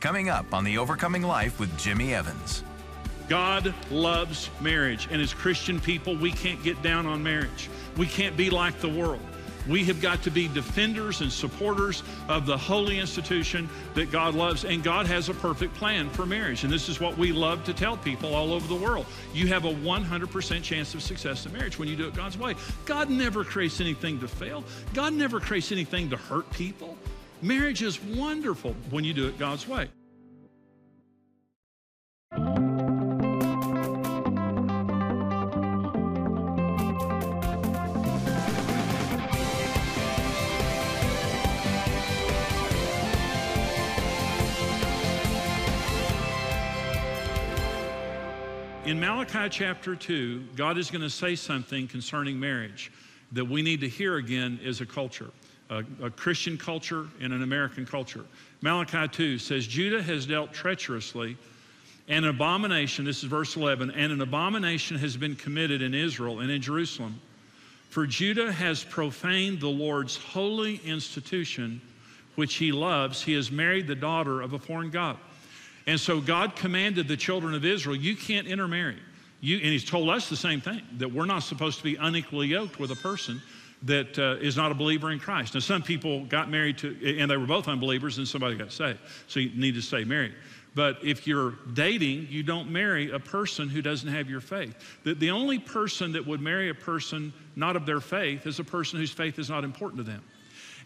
Coming up on The Overcoming Life with Jimmy Evans. God loves marriage, and as Christian people, we can't get down on marriage. We can't be like the world. We have got to be defenders and supporters of the holy institution that God loves. And God has a perfect plan for marriage. And this is what we love to tell people all over the world. You have a 100% chance of success in marriage when you do it God's way. God never creates anything to fail, God never creates anything to hurt people. Marriage is wonderful when you do it God's way. In Malachi chapter 2, God is going to say something concerning marriage that we need to hear again as a culture, a, a, Christian culture and an American culture. Malachi 2 says, Judah has dealt treacherously, and an abomination, this is verse 11, and an abomination has been committed in Israel and in Jerusalem. For Judah has profaned the Lord's holy institution, which he loves. He has married the daughter of a foreign God. And so God commanded the children of Israel, you can't intermarry. You, and he's told us the same thing, that we're not supposed to be unequally yoked with a person that uh, is not a believer in Christ. Now, some people got married to, and they were both unbelievers, and somebody got saved. So you need to stay married. But if you're dating, you don't marry a person who doesn't have your faith. The, the only person that would marry a person not of their faith is a person whose faith is not important to them.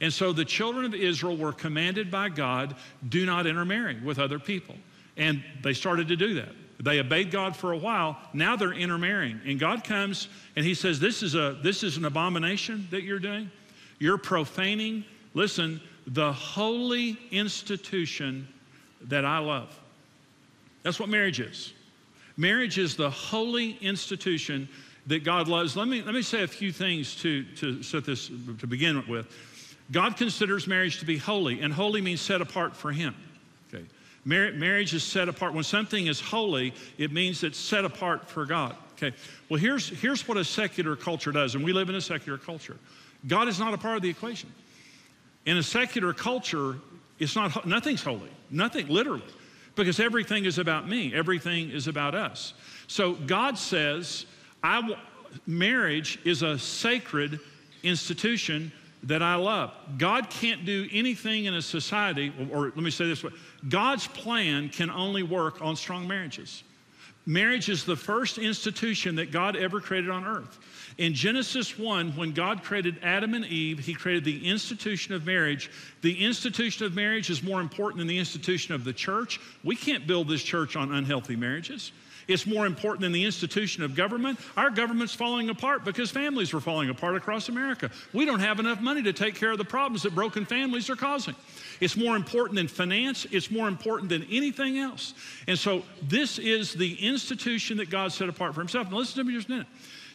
And so the children of Israel were commanded by God do not intermarry with other people. And they started to do that. They obeyed God for a while. Now they're intermarrying. And God comes and He says, This is, a, this is an abomination that you're doing. You're profaning, listen, the holy institution that I love. That's what marriage is. Marriage is the holy institution that God loves. Let me, let me say a few things to, to set this to begin with. God considers marriage to be holy, and holy means set apart for Him. Mar- marriage is set apart. When something is holy, it means it's set apart for God. Okay. Well, here's, here's what a secular culture does, and we live in a secular culture. God is not a part of the equation. In a secular culture, it's not nothing's holy. Nothing, literally. Because everything is about me. Everything is about us. So God says, I, marriage is a sacred institution that I love. God can't do anything in a society, or, let me say this way God's plan can only work on strong marriages. Marriage is the first institution that God ever created on earth. In Genesis 1, when God created Adam and Eve, He created the institution of marriage. The institution of marriage is more important than the institution of the church. We can't build this church on unhealthy marriages. It's more important than the institution of government. Our government's falling apart because families were falling apart across America. We don't have enough money to take care of the problems that broken families are causing. It's more important than finance, it's more important than anything else. And so, this is the institution that God set apart for Himself. Now, listen to me just a minute.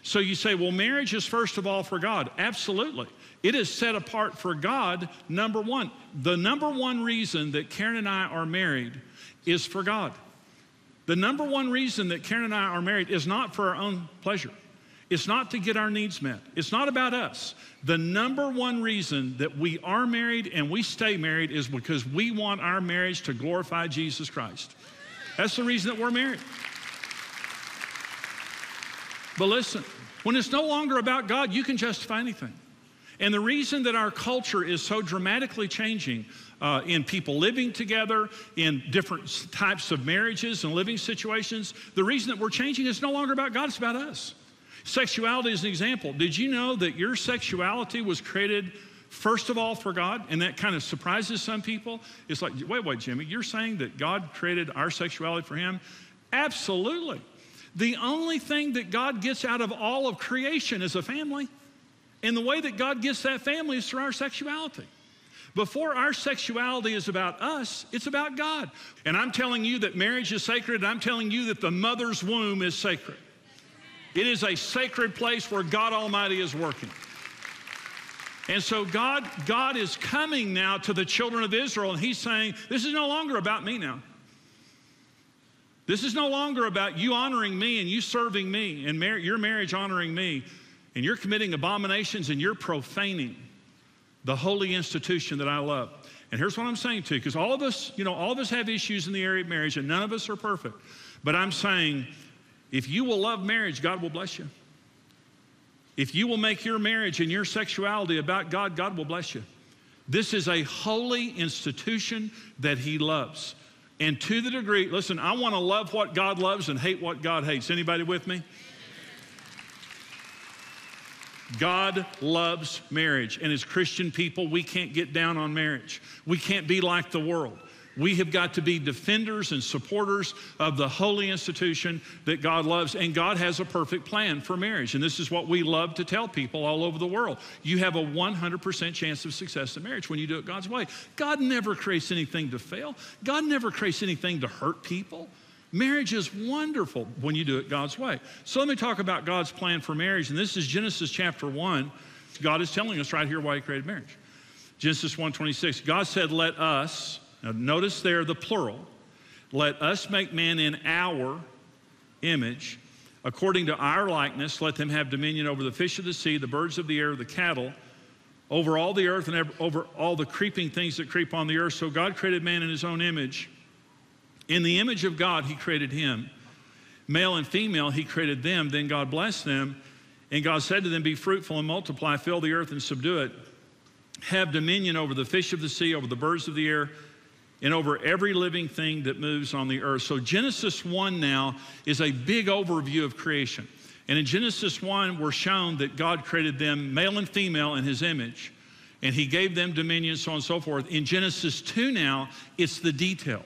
So, you say, well, marriage is first of all for God. Absolutely. It is set apart for God, number one. The number one reason that Karen and I are married is for God. The number one reason that Karen and I are married is not for our own pleasure. It's not to get our needs met. It's not about us. The number one reason that we are married and we stay married is because we want our marriage to glorify Jesus Christ. That's the reason that we're married. But listen, when it's no longer about God, you can justify anything. And the reason that our culture is so dramatically changing uh, in people living together, in different types of marriages and living situations, the reason that we're changing is no longer about God, it's about us. Sexuality is an example. Did you know that your sexuality was created first of all for God? And that kind of surprises some people. It's like, wait, wait, Jimmy, you're saying that God created our sexuality for Him? Absolutely. The only thing that God gets out of all of creation is a family. And the way that God gets that family is through our sexuality. Before our sexuality is about us, it's about God. And I'm telling you that marriage is sacred. And I'm telling you that the mother's womb is sacred. It is a sacred place where God Almighty is working. And so God, God is coming now to the children of Israel, and He's saying, This is no longer about me now. This is no longer about you honoring me and you serving me and mar- your marriage honoring me and you're committing abominations and you're profaning the holy institution that I love. And here's what I'm saying to you, because all of us, you know, all of us have issues in the area of marriage, and none of us are perfect. But I'm saying, if you will love marriage, God will bless you. If you will make your marriage and your sexuality about God, God will bless you. This is a holy institution that He loves. And to the degree, listen, I want to love what God loves and hate what God hates. Anybody with me? God loves marriage. And as Christian people, we can't get down on marriage. We can't be like the world. We have got to be defenders and supporters of the holy institution that God loves. And God has a perfect plan for marriage. And this is what we love to tell people all over the world. You have a 100% chance of success in marriage when you do it God's way. God never creates anything to fail, God never creates anything to hurt people. Marriage is wonderful when you do it God's way. So let me talk about God's plan for marriage. And this is Genesis chapter 1. God is telling us right here why he created marriage. Genesis 1:26. God said, "Let us." Now notice there the plural. "Let us make man in our image, according to our likeness, let them have dominion over the fish of the sea, the birds of the air, the cattle, over all the earth and over all the creeping things that creep on the earth." So God created man in his own image. In the image of God, He created him. Male and female, He created them. Then God blessed them. And God said to them, Be fruitful and multiply, fill the earth and subdue it. Have dominion over the fish of the sea, over the birds of the air, and over every living thing that moves on the earth. So, Genesis 1 now is a big overview of creation. And in Genesis 1, we're shown that God created them male and female in His image, and He gave them dominion, so on and so forth. In Genesis 2 now, it's the detail.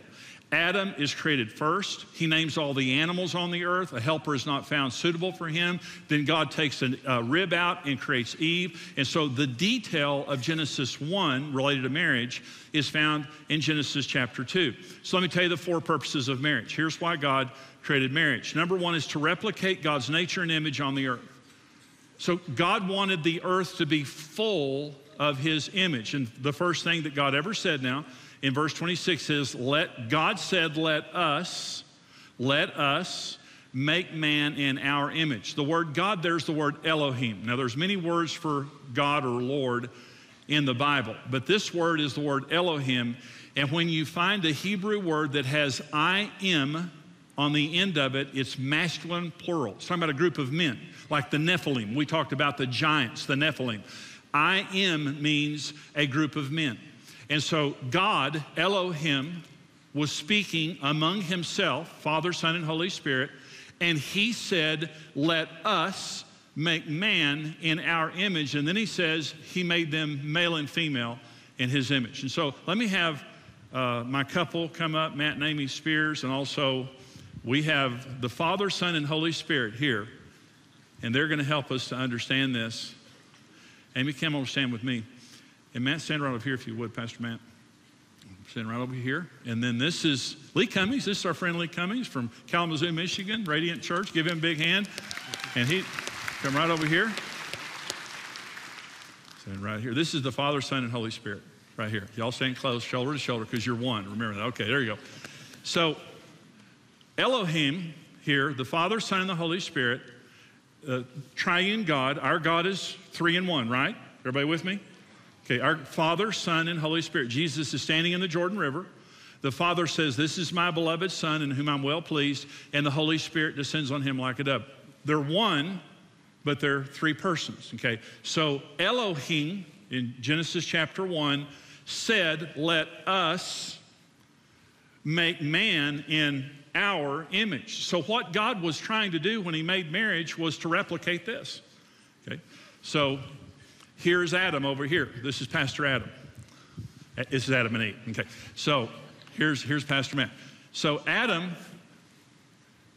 Adam is created first. He names all the animals on the earth. A helper is not found suitable for him. Then God takes a, rib out and creates Eve. And so the detail of Genesis 1 related to marriage is found in Genesis chapter 2. So let me tell you the four purposes of marriage. Here's why God created marriage. Number one is to replicate God's nature and image on the earth. So God wanted the earth to be full of his image. And the first thing that God ever said now in verse 26 says, Let God said, Let us, let us make man in our image. The word God there's the word Elohim. Now there's many words for God or Lord in the Bible, but this word is the word Elohim. And when you find a Hebrew word that has I am on the end of it, it's masculine plural. It's talking about a group of men, like the Nephilim. We talked about the giants, the Nephilim. I am means a group of men. And so God, Elohim, was speaking among himself, Father, Son, and Holy Spirit, and he said, Let us make man in our image. And then he says, He made them male and female in his image. And so let me have uh, my couple come up, Matt and Amy Spears, and also we have the Father, Son, and Holy Spirit here, and they're going to help us to understand this. Amy, come over, stand with me. And Matt, stand right over here if you would, Pastor Matt. Stand right over here. And then this is Lee Cummings. This is our friend Lee Cummings from Kalamazoo, Michigan, Radiant Church. Give him a big hand. And he, come right over here. Stand right here. This is the Father, Son, and Holy Spirit right here. Y'all stand close, shoulder to shoulder, because you're one. Remember that. Okay, there you go. So, Elohim here, the Father, Son, and the Holy Spirit, uh, triune God. Our God is three in one, right? Everybody with me? Okay, our Father, Son, and Holy Spirit. Jesus is standing in the Jordan River. The Father says, This is my beloved Son in whom I'm well pleased, and the Holy Spirit descends on him like a dove. They're one, but they're three persons. Okay, so Elohim in Genesis chapter 1 said, Let us make man in our image. So, what God was trying to do when he made marriage was to replicate this. Okay, so Here's Adam over here. This is Pastor Adam. This is Adam and Eve. Okay. So here's, here's Pastor Matt. So Adam,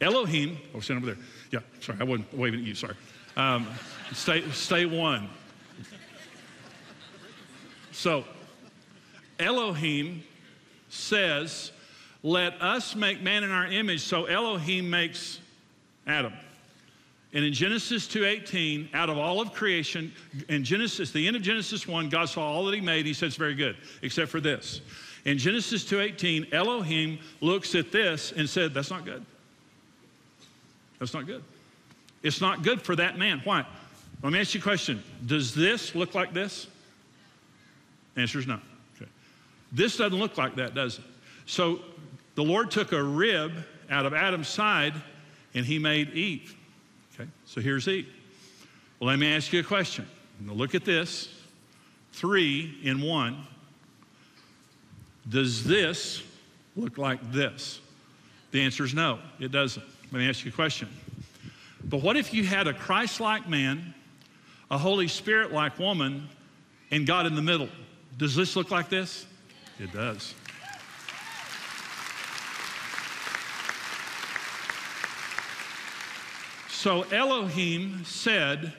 Elohim, oh, stand over there. Yeah, sorry, I wasn't waving at you, sorry. Um, stay, stay one. So Elohim says, let us make man in our image. So Elohim makes Adam. And in Genesis 2:18, out of all of creation, in Genesis, the end of Genesis 1, God saw all that he made. He said it's very good, except for this. In Genesis 2:18, Elohim looks at this and said, That's not good. That's not good. It's not good for that man. Why? Let me ask you a question. Does this look like this? Answer is no. Okay. This doesn't look like that, does it? So the Lord took a rib out of Adam's side and he made Eve. Okay, so here's Eve. Well, let me ask you a question. Now look at this three in one. Does this look like this? The answer is no, it doesn't. Let me ask you a question. But what if you had a Christ like man, a Holy Spirit like woman, and God in the middle? Does this look like this? It does. So Elohim said,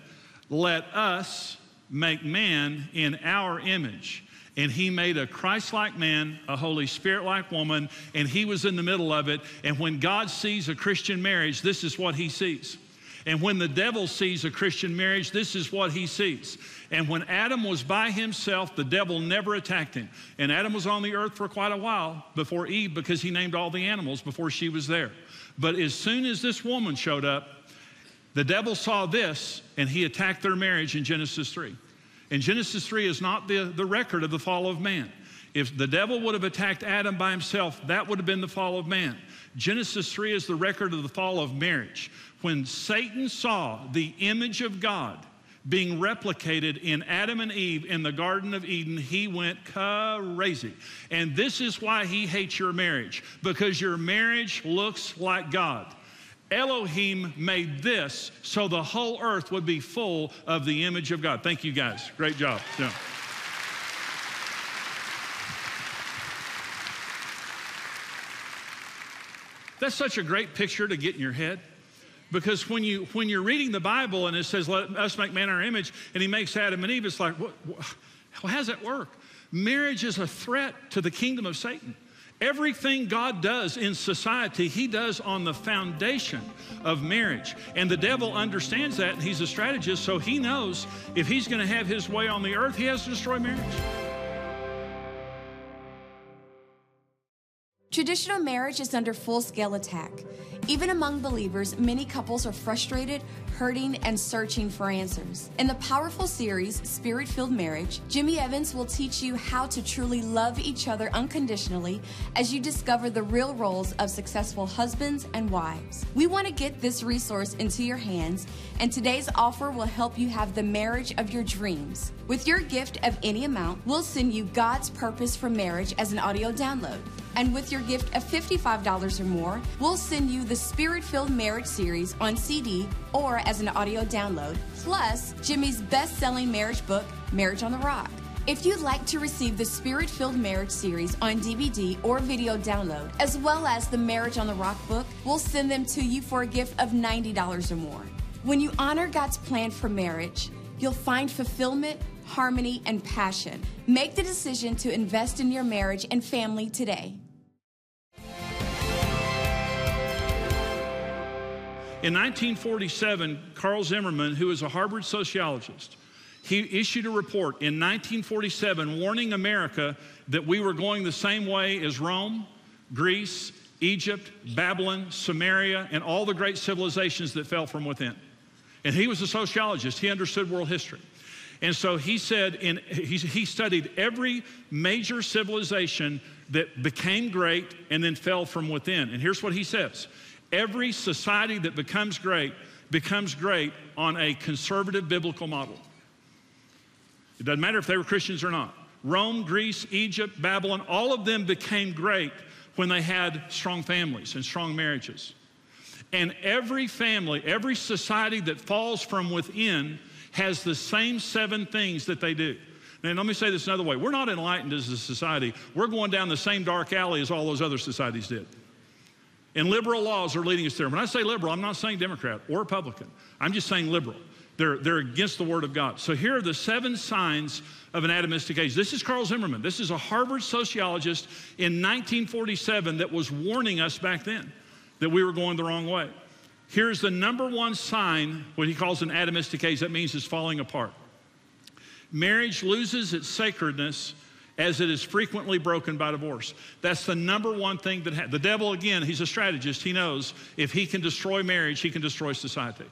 Let us make man in our image. And he made a Christ like man, a Holy Spirit like woman, and he was in the middle of it. And when God sees a Christian marriage, this is what he sees. And when the devil sees a Christian marriage, this is what he sees. And when Adam was by himself, the devil never attacked him. And Adam was on the earth for quite a while before Eve because he named all the animals before she was there. But as soon as this woman showed up, the devil saw this and he attacked their marriage in Genesis 3. And Genesis 3 is not the, the record of the fall of man. If the devil would have attacked Adam by himself, that would have been the fall of man. Genesis 3 is the record of the fall of marriage. When Satan saw the image of God being replicated in Adam and Eve in the Garden of Eden, he went crazy. And this is why he hates your marriage, because your marriage looks like God. Elohim made this so the whole earth would be full of the image of God. Thank you guys. Great job. Yeah. That's such a great picture to get in your head. Because when, you, when you're reading the Bible and it says, let us make man our image, and he makes Adam and Eve, it's like, what, what, how does that work? Marriage is a threat to the kingdom of Satan. Everything God does in society, He does on the foundation of marriage. And the devil understands that, and he's a strategist, so he knows if he's going to have his way on the earth, he has to destroy marriage. Traditional marriage is under full scale attack. Even among believers, many couples are frustrated, hurting, and searching for answers. In the powerful series, Spirit Filled Marriage, Jimmy Evans will teach you how to truly love each other unconditionally as you discover the real roles of successful husbands and wives. We want to get this resource into your hands, and today's offer will help you have the marriage of your dreams. With your gift of any amount, we'll send you God's Purpose for Marriage as an audio download. And with your gift of $55 or more, we'll send you the Spirit Filled Marriage series on CD or as an audio download, plus Jimmy's best selling marriage book, Marriage on the Rock. If you'd like to receive the Spirit Filled Marriage series on DVD or video download, as well as the Marriage on the Rock book, we'll send them to you for a gift of $90 or more. When you honor God's plan for marriage, you'll find fulfillment, harmony, and passion. Make the decision to invest in your marriage and family today. In 1947, Carle Zimmerman, who is a Harvard sociologist, he issued a report in 1947 warning America that we were going the same way as Rome, Greece, Egypt, Babylon, Samaria, and all the great civilizations that fell from within. And he was a sociologist, he understood world history. And so he said, in, he, he studied every major civilization that became great and then fell from within. And here's what he says Every society that becomes great becomes great on a conservative biblical model. It doesn't matter if they were Christians or not. Rome, Greece, Egypt, Babylon, all of them became great when they had strong families and strong marriages. And every family, every society that falls from within has the same seven things that they do. Now, let me say this another way. We're not enlightened as a society. We're going down the same dark alley as all those other societies did. And liberal laws are leading us there. When I say liberal, I'm not saying Democrat or Republican. I'm just saying liberal. They're, they're against the Word of God. So here are the seven signs of an atomistic age. This is Carle Zimmerman. This is a Harvard sociologist in 1947 that was warning us back then that we were going the wrong way. Here's the number one sign, what he calls an atomistic age. That means it's falling apart. Marriage loses its sacredness as it is frequently broken by divorce. That's the number one thing that ha- the devil, again, he's a strategist. He knows if he can destroy marriage, he can destroy society.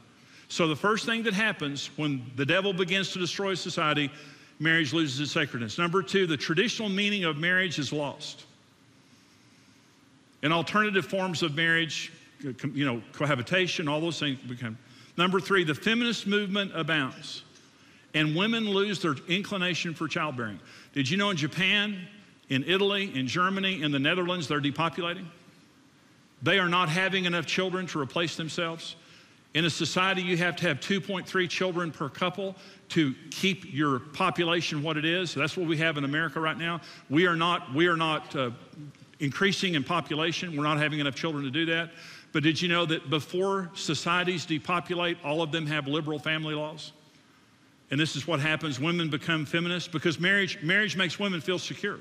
So the first thing that happens when the devil begins to destroy society, marriage loses its sacredness. Number two, the traditional meaning of marriage is lost. And alternative forms of marriage, you know, cohabitation, all those things become. Number three, the feminist movement abounds, and women lose their inclination for childbearing. Did you know in Japan, in Italy, in Germany, in the Netherlands, they're depopulating? They are not having enough children to replace themselves. In a society, you have to have 2.3 children per couple to keep your population what it is. That's what we have in America right now. We are not, we are not uh, increasing in population. We're not having enough children to do that. But did you know that before societies depopulate, all of them have liberal family laws? And this is what happens women become feminists because marriage, marriage makes women feel secure.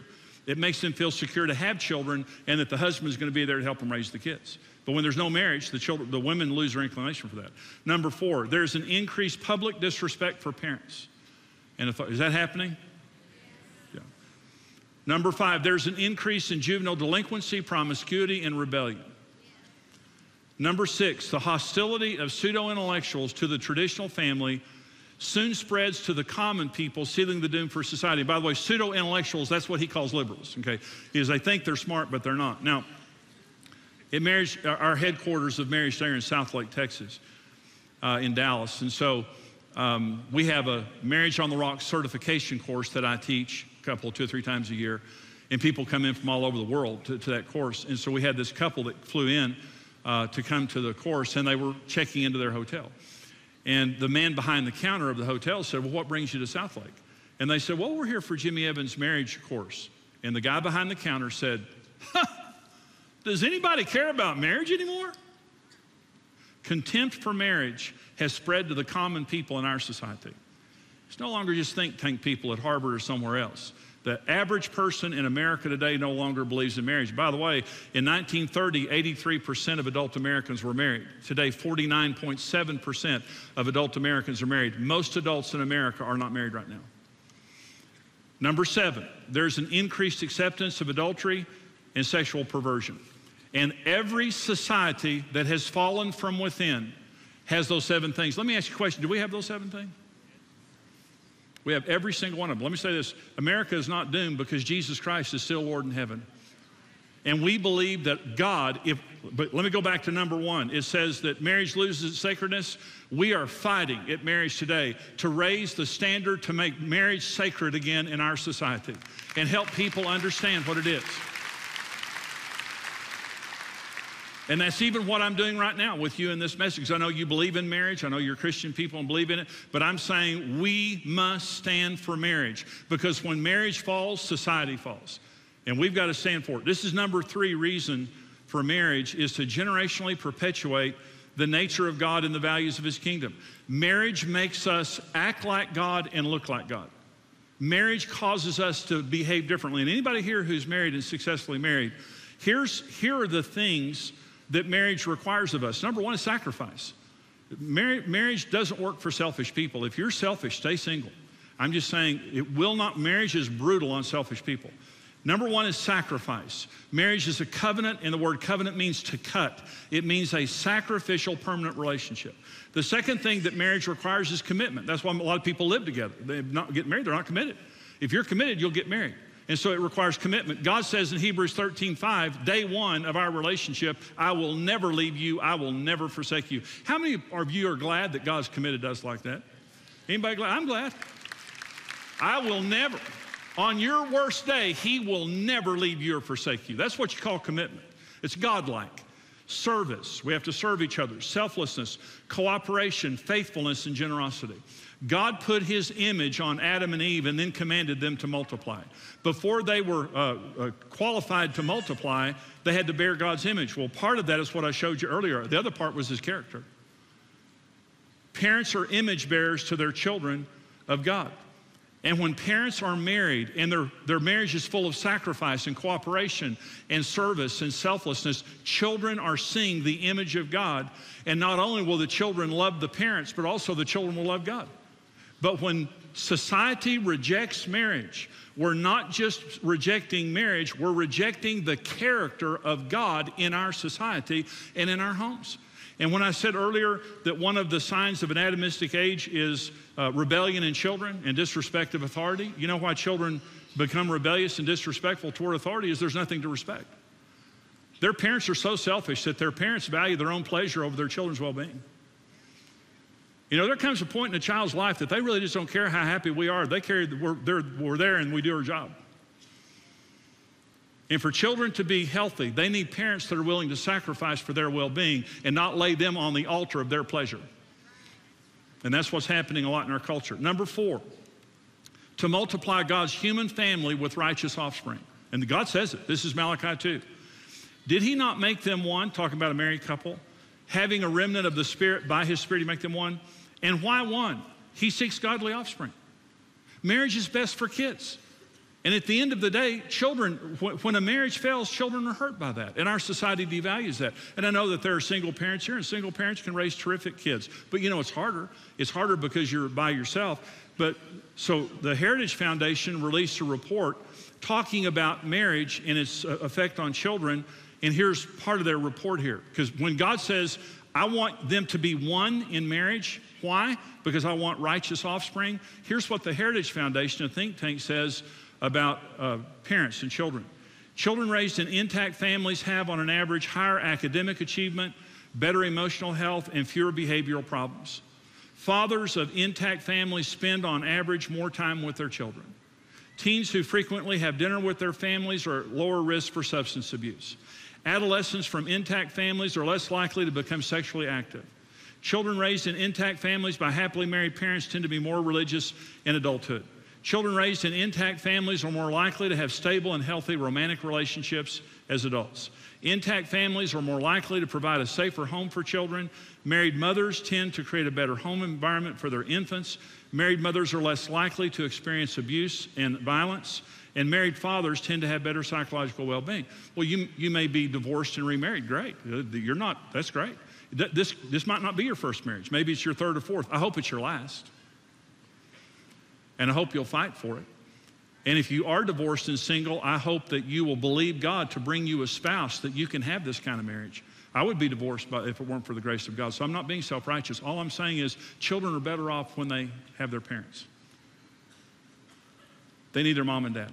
It makes them feel secure to have children and that the husband is going to be there to help them raise the kids. But when there's no marriage, the children, the women lose their inclination for that. Number four, there's an increased public disrespect for parents. And if, is that happening? Yeah. Number five, there's an increase in juvenile delinquency, promiscuity, and rebellion. Number six, the hostility of pseudo intellectuals to the traditional family soon spreads to the common people, sealing the doom for society. By the way, pseudo intellectuals, that's what he calls liberals, okay? Is they think they're smart, but they're not. Now, at marriage, our headquarters of Marriage there in Southlake, Texas, uh, in Dallas. And so um, we have a Marriage on the Rocks certification course that I teach a couple, two or three times a year. And people come in from all over the world to, to that course. And so we had this couple that flew in uh, to come to the course, and they were checking into their hotel. And the man behind the counter of the hotel said, Well, what brings you to Southlake? And they said, Well, we're here for Jimmy Evans' marriage course. And the guy behind the counter said, Does anybody care about marriage anymore? Contempt for marriage has spread to the common people in our society. It's no longer just think tank people at Harvard or somewhere else. The average person in America today no longer believes in marriage. By the way, in 1930, 83% of adult Americans were married. Today, 49.7% of adult Americans are married. Most adults in America are not married right now. Number seven, there's an increased acceptance of adultery and sexual perversion. And every society that has fallen from within has those seven things. Let me ask you a question Do we have those seven things? We have every single one of them. Let me say this America is not doomed because Jesus Christ is still Lord in heaven. And we believe that God, if, but let me go back to number one. It says that marriage loses its sacredness. We are fighting at marriage today to raise the standard to make marriage sacred again in our society and help people understand what it is. And that's even what I'm doing right now with you in this message. I know you believe in marriage. I know you're Christian people and believe in it. But I'm saying we must stand for marriage because when marriage falls, society falls. And we've got to stand for it. This is number three reason for marriage is to generationally perpetuate the nature of God and the values of his kingdom. Marriage makes us act like God and look like God. Marriage causes us to behave differently. And anybody here who's married and successfully married, here's, here are the things that marriage requires of us. Number one is sacrifice. Mar- marriage doesn't work for selfish people. If you're selfish, stay single. I'm just saying it will not, marriage is brutal on selfish people. Number one is sacrifice. Marriage is a covenant, and the word covenant means to cut. It means a sacrificial, permanent relationship. The second thing that marriage requires is commitment. That's why a lot of people live together. They not get married, they're not committed. If you're committed, you'll get married. And so it requires commitment. God says in Hebrews 13, 5, day one of our relationship, I will never leave you, I will never forsake you. How many of you are glad that God's committed us like that? Anybody glad? I'm glad. I will never, on your worst day, He will never leave you or forsake you. That's what you call commitment. It's godlike. Service, we have to serve each other. Selflessness, cooperation, faithfulness, and generosity. God put his image on Adam and Eve and then commanded them to multiply. Before they were uh, uh, qualified to multiply, they had to bear God's image. Well, part of that is what I showed you earlier. The other part was his character. Parents are image bearers to their children of God. And when parents are married and their, their marriage is full of sacrifice and cooperation and service and selflessness, children are seeing the image of God. And not only will the children love the parents, but also the children will love God. But when society rejects marriage, we're not just rejecting marriage, we're rejecting the character of God in our society and in our homes. And when I said earlier that one of the signs of an atomistic age is uh, rebellion in children and disrespect of authority, you know why children become rebellious and disrespectful toward authority is there's nothing to respect. Their parents are so selfish that their parents value their own pleasure over their children's well being. You know, there comes a point in a child's life that they really just don't care how happy we are. They care that we're, we're there and we do our job. And for children to be healthy, they need parents that are willing to sacrifice for their well being and not lay them on the altar of their pleasure. And that's what's happening a lot in our culture. Number four, to multiply God's human family with righteous offspring. And God says it. This is Malachi 2. Did he not make them one? Talking about a married couple. Having a remnant of the Spirit, by his Spirit, he make them one. And why one? He seeks godly offspring. Marriage is best for kids. And at the end of the day, children, when a marriage fails, children are hurt by that. And our society devalues that. And I know that there are single parents here, and single parents can raise terrific kids. But you know, it's harder. It's harder because you're by yourself. But so the Heritage Foundation released a report talking about marriage and its uh, effect on children. And here's part of their report here. Because when God says, I want them to be one in marriage, why? Because I want righteous offspring. Here's what the Heritage Foundation, a think tank, says about uh, parents and children. Children raised in intact families have, on an average, higher academic achievement, better emotional health, and fewer behavioral problems. Fathers of intact families spend, on average, more time with their children. Teens who frequently have dinner with their families are at lower risk for substance abuse. Adolescents from intact families are less likely to become sexually active. Children raised in intact families by happily married parents tend to be more religious in adulthood. Children raised in intact families are more likely to have stable and healthy romantic relationships as adults. Intact families are more likely to provide a safer home for children. Married mothers tend to create a better home environment for their infants. Married mothers are less likely to experience abuse and violence. And married fathers tend to have better psychological well being. Well, you, you may be divorced and remarried. Great. Uh, you're not, that's great. This, this might not be your first marriage. Maybe it's your third or fourth. I hope it's your last and I hope you'll fight for it. And if you are divorced and single, I hope that you will believe God to bring you a spouse that you can have this kind of marriage. I would be divorced if it weren't for the grace of God. So I'm not being self righteous. All I'm saying is children are better off when they have their parents. They need their mom and dad.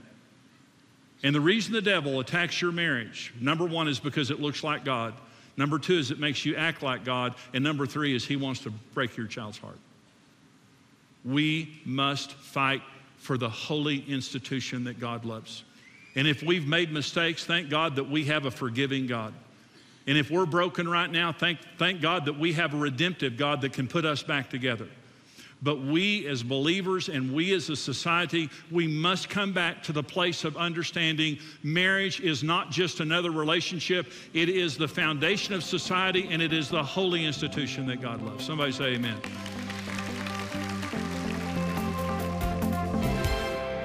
And the reason the devil attacks your marriage, number one, is because it looks like God. Number two is it makes you act like God. And number three is he wants to break your child's heart. We must fight for the holy institution that God loves. And if we've made mistakes, thank God that we have a forgiving God. And if we're broken right now, thank, thank God that we have a redemptive God that can put us back together. But we as believers and we as a society, we must come back to the place of understanding marriage is not just another relationship, it is the foundation of society and it is the holy institution that God loves. Somebody say amen.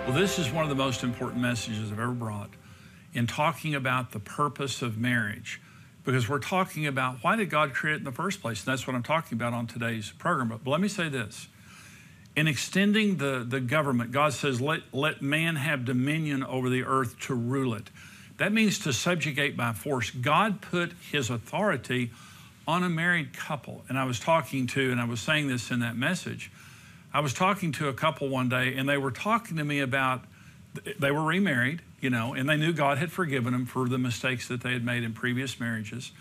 Well, this is one of the most important messages I've ever brought in talking about the purpose of marriage because we're talking about why did God create it in the first place? And that's what I'm talking about on today's program. But let me say this. In extending the, the government, God says, let, let man have dominion over the earth to rule it. That means to subjugate by force. God put his authority on a married couple. And I was talking to, and I was saying this in that message, I was talking to a couple one day, and they were talking to me about they were remarried, you know, and they knew God had forgiven them for the mistakes that they had made in previous marriages.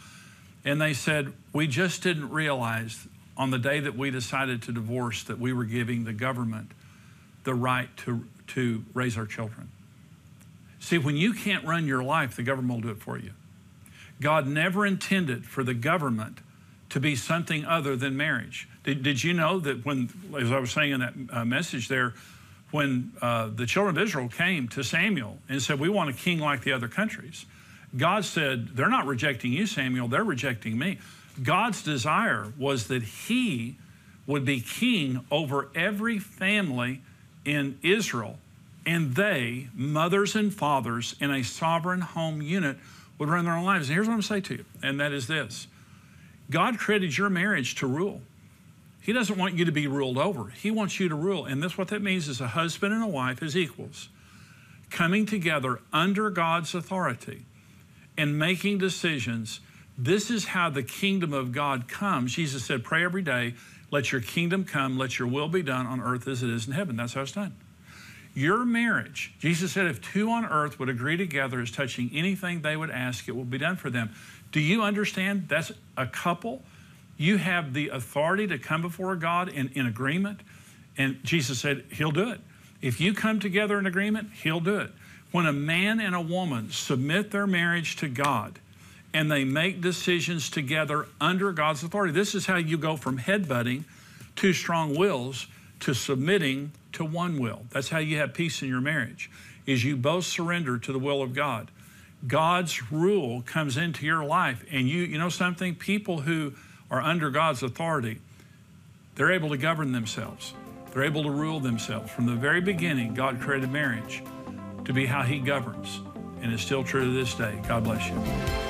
And they said, We just didn't realize on the day that we decided to divorce that we were giving the government the right to, to raise our children. See, when you can't run your life, the government will do it for you. God never intended for the government to be something other than marriage. Did, did you know that when, as I was saying in that uh, message there, when uh, the children of Israel came to Samuel and said, We want a king like the other countries, God said, They're not rejecting you, Samuel, they're rejecting me. God's desire was that he would be king over every family in Israel, and they, mothers and fathers in a sovereign home unit, would run their own lives. And here's what I'm going to say to you, and that is this God created your marriage to rule. He doesn't want you to be ruled over. He wants you to rule. And this what that means is a husband and a wife as equals, coming together under God's authority and making decisions This is how the kingdom of God comes. Jesus said, Pray every day, let your kingdom come, let your will be done on earth as it is in heaven. That's how it's done. Your marriage, Jesus said, if two on earth would agree together as touching anything they would ask, it will be done for them. Do you understand that's a couple? You have the authority to come before God in, in agreement. And Jesus said, He'll do it. If you come together in agreement, He'll do it. When a man and a woman submit their marriage to God and they make decisions together under God's authority, this is how you go from headbutting, two strong wills, to submitting to one will. That's how you have peace in your marriage, is you both surrender to the will of God. God's rule comes into your life and you you know something people who are under God's authority they're able to govern themselves. They're able to rule themselves. From the very beginning God created marriage to be how he governs and it's still true to this day. God bless you.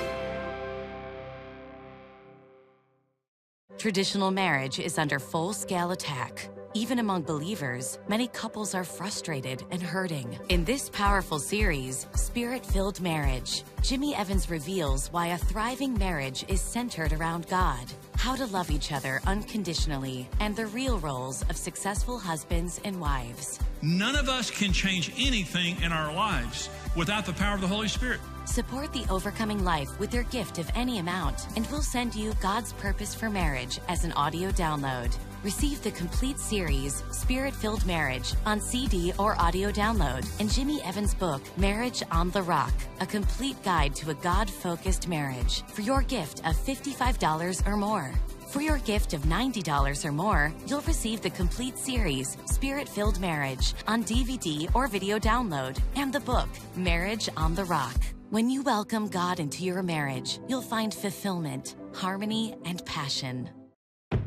Traditional marriage is under full scale attack. Even among believers, many couples are frustrated and hurting. In this powerful series, Spirit Filled Marriage, Jimmy Evans reveals why a thriving marriage is centered around God, how to love each other unconditionally, and the real roles of successful husbands and wives. None of us can change anything in our lives without the power of the Holy Spirit. Support the Overcoming Life with your gift of any amount, and we'll send you God's Purpose for Marriage as an audio download. Receive the complete series, Spirit Filled Marriage, on CD or audio download, and Jimmy Evans' book, Marriage on the Rock, a complete guide to a God focused marriage, for your gift of $55 or more. For your gift of $90 or more, you'll receive the complete series, Spirit Filled Marriage, on DVD or video download, and the book, Marriage on the Rock. When you welcome God into your marriage, you'll find fulfillment, harmony, and passion.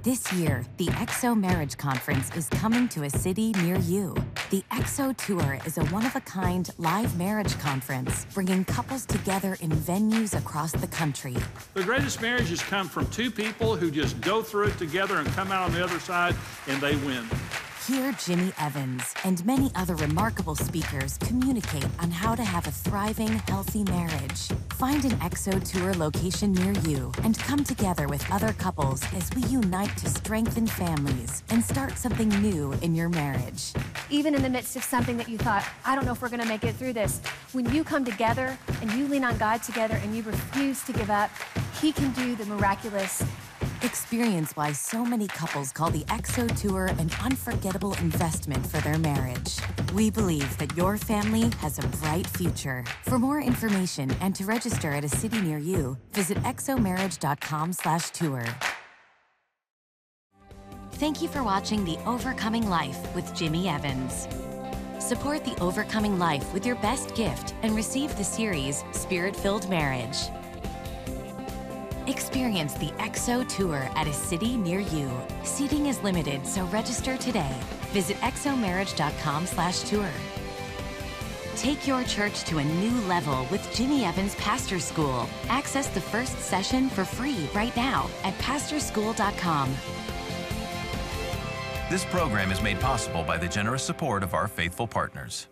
This year, the XO Marriage Conference is coming to a city near you. The XO Tour is a one of a kind live marriage conference bringing couples together in venues across the country. The greatest marriages come from two people who just go through it together and come out on the other side and they win. Hear Jimmy Evans and many other remarkable speakers communicate on how to have a thriving, healthy marriage. Find an XO Tour location near you and come together with other couples as we unite to strengthen families and start something new in your marriage. Even in the midst of something that you thought, I don't know if we're going to make it through this, when you come together and you lean on God together and you refuse to give up, He can do the miraculous Experience why so many couples call the XO Tour an unforgettable investment for their marriage. We believe that your family has a bright future. For more information and to register at a city near you, visit xomarriage.com/tour. Thank you for watching The Overcoming Life with Jimmy Evans. Support The Overcoming Life with your best gift and receive the series Spirit Filled Marriage. Experience the XO Tour at a city near you. Seating is limited, so register today. Visit xomarriage.com slash tour. Take your church to a new level with Jimmy Evans Pastor School. Access the first session for free right now at pastorschool.com. This program is made possible by the generous support of our faithful partners.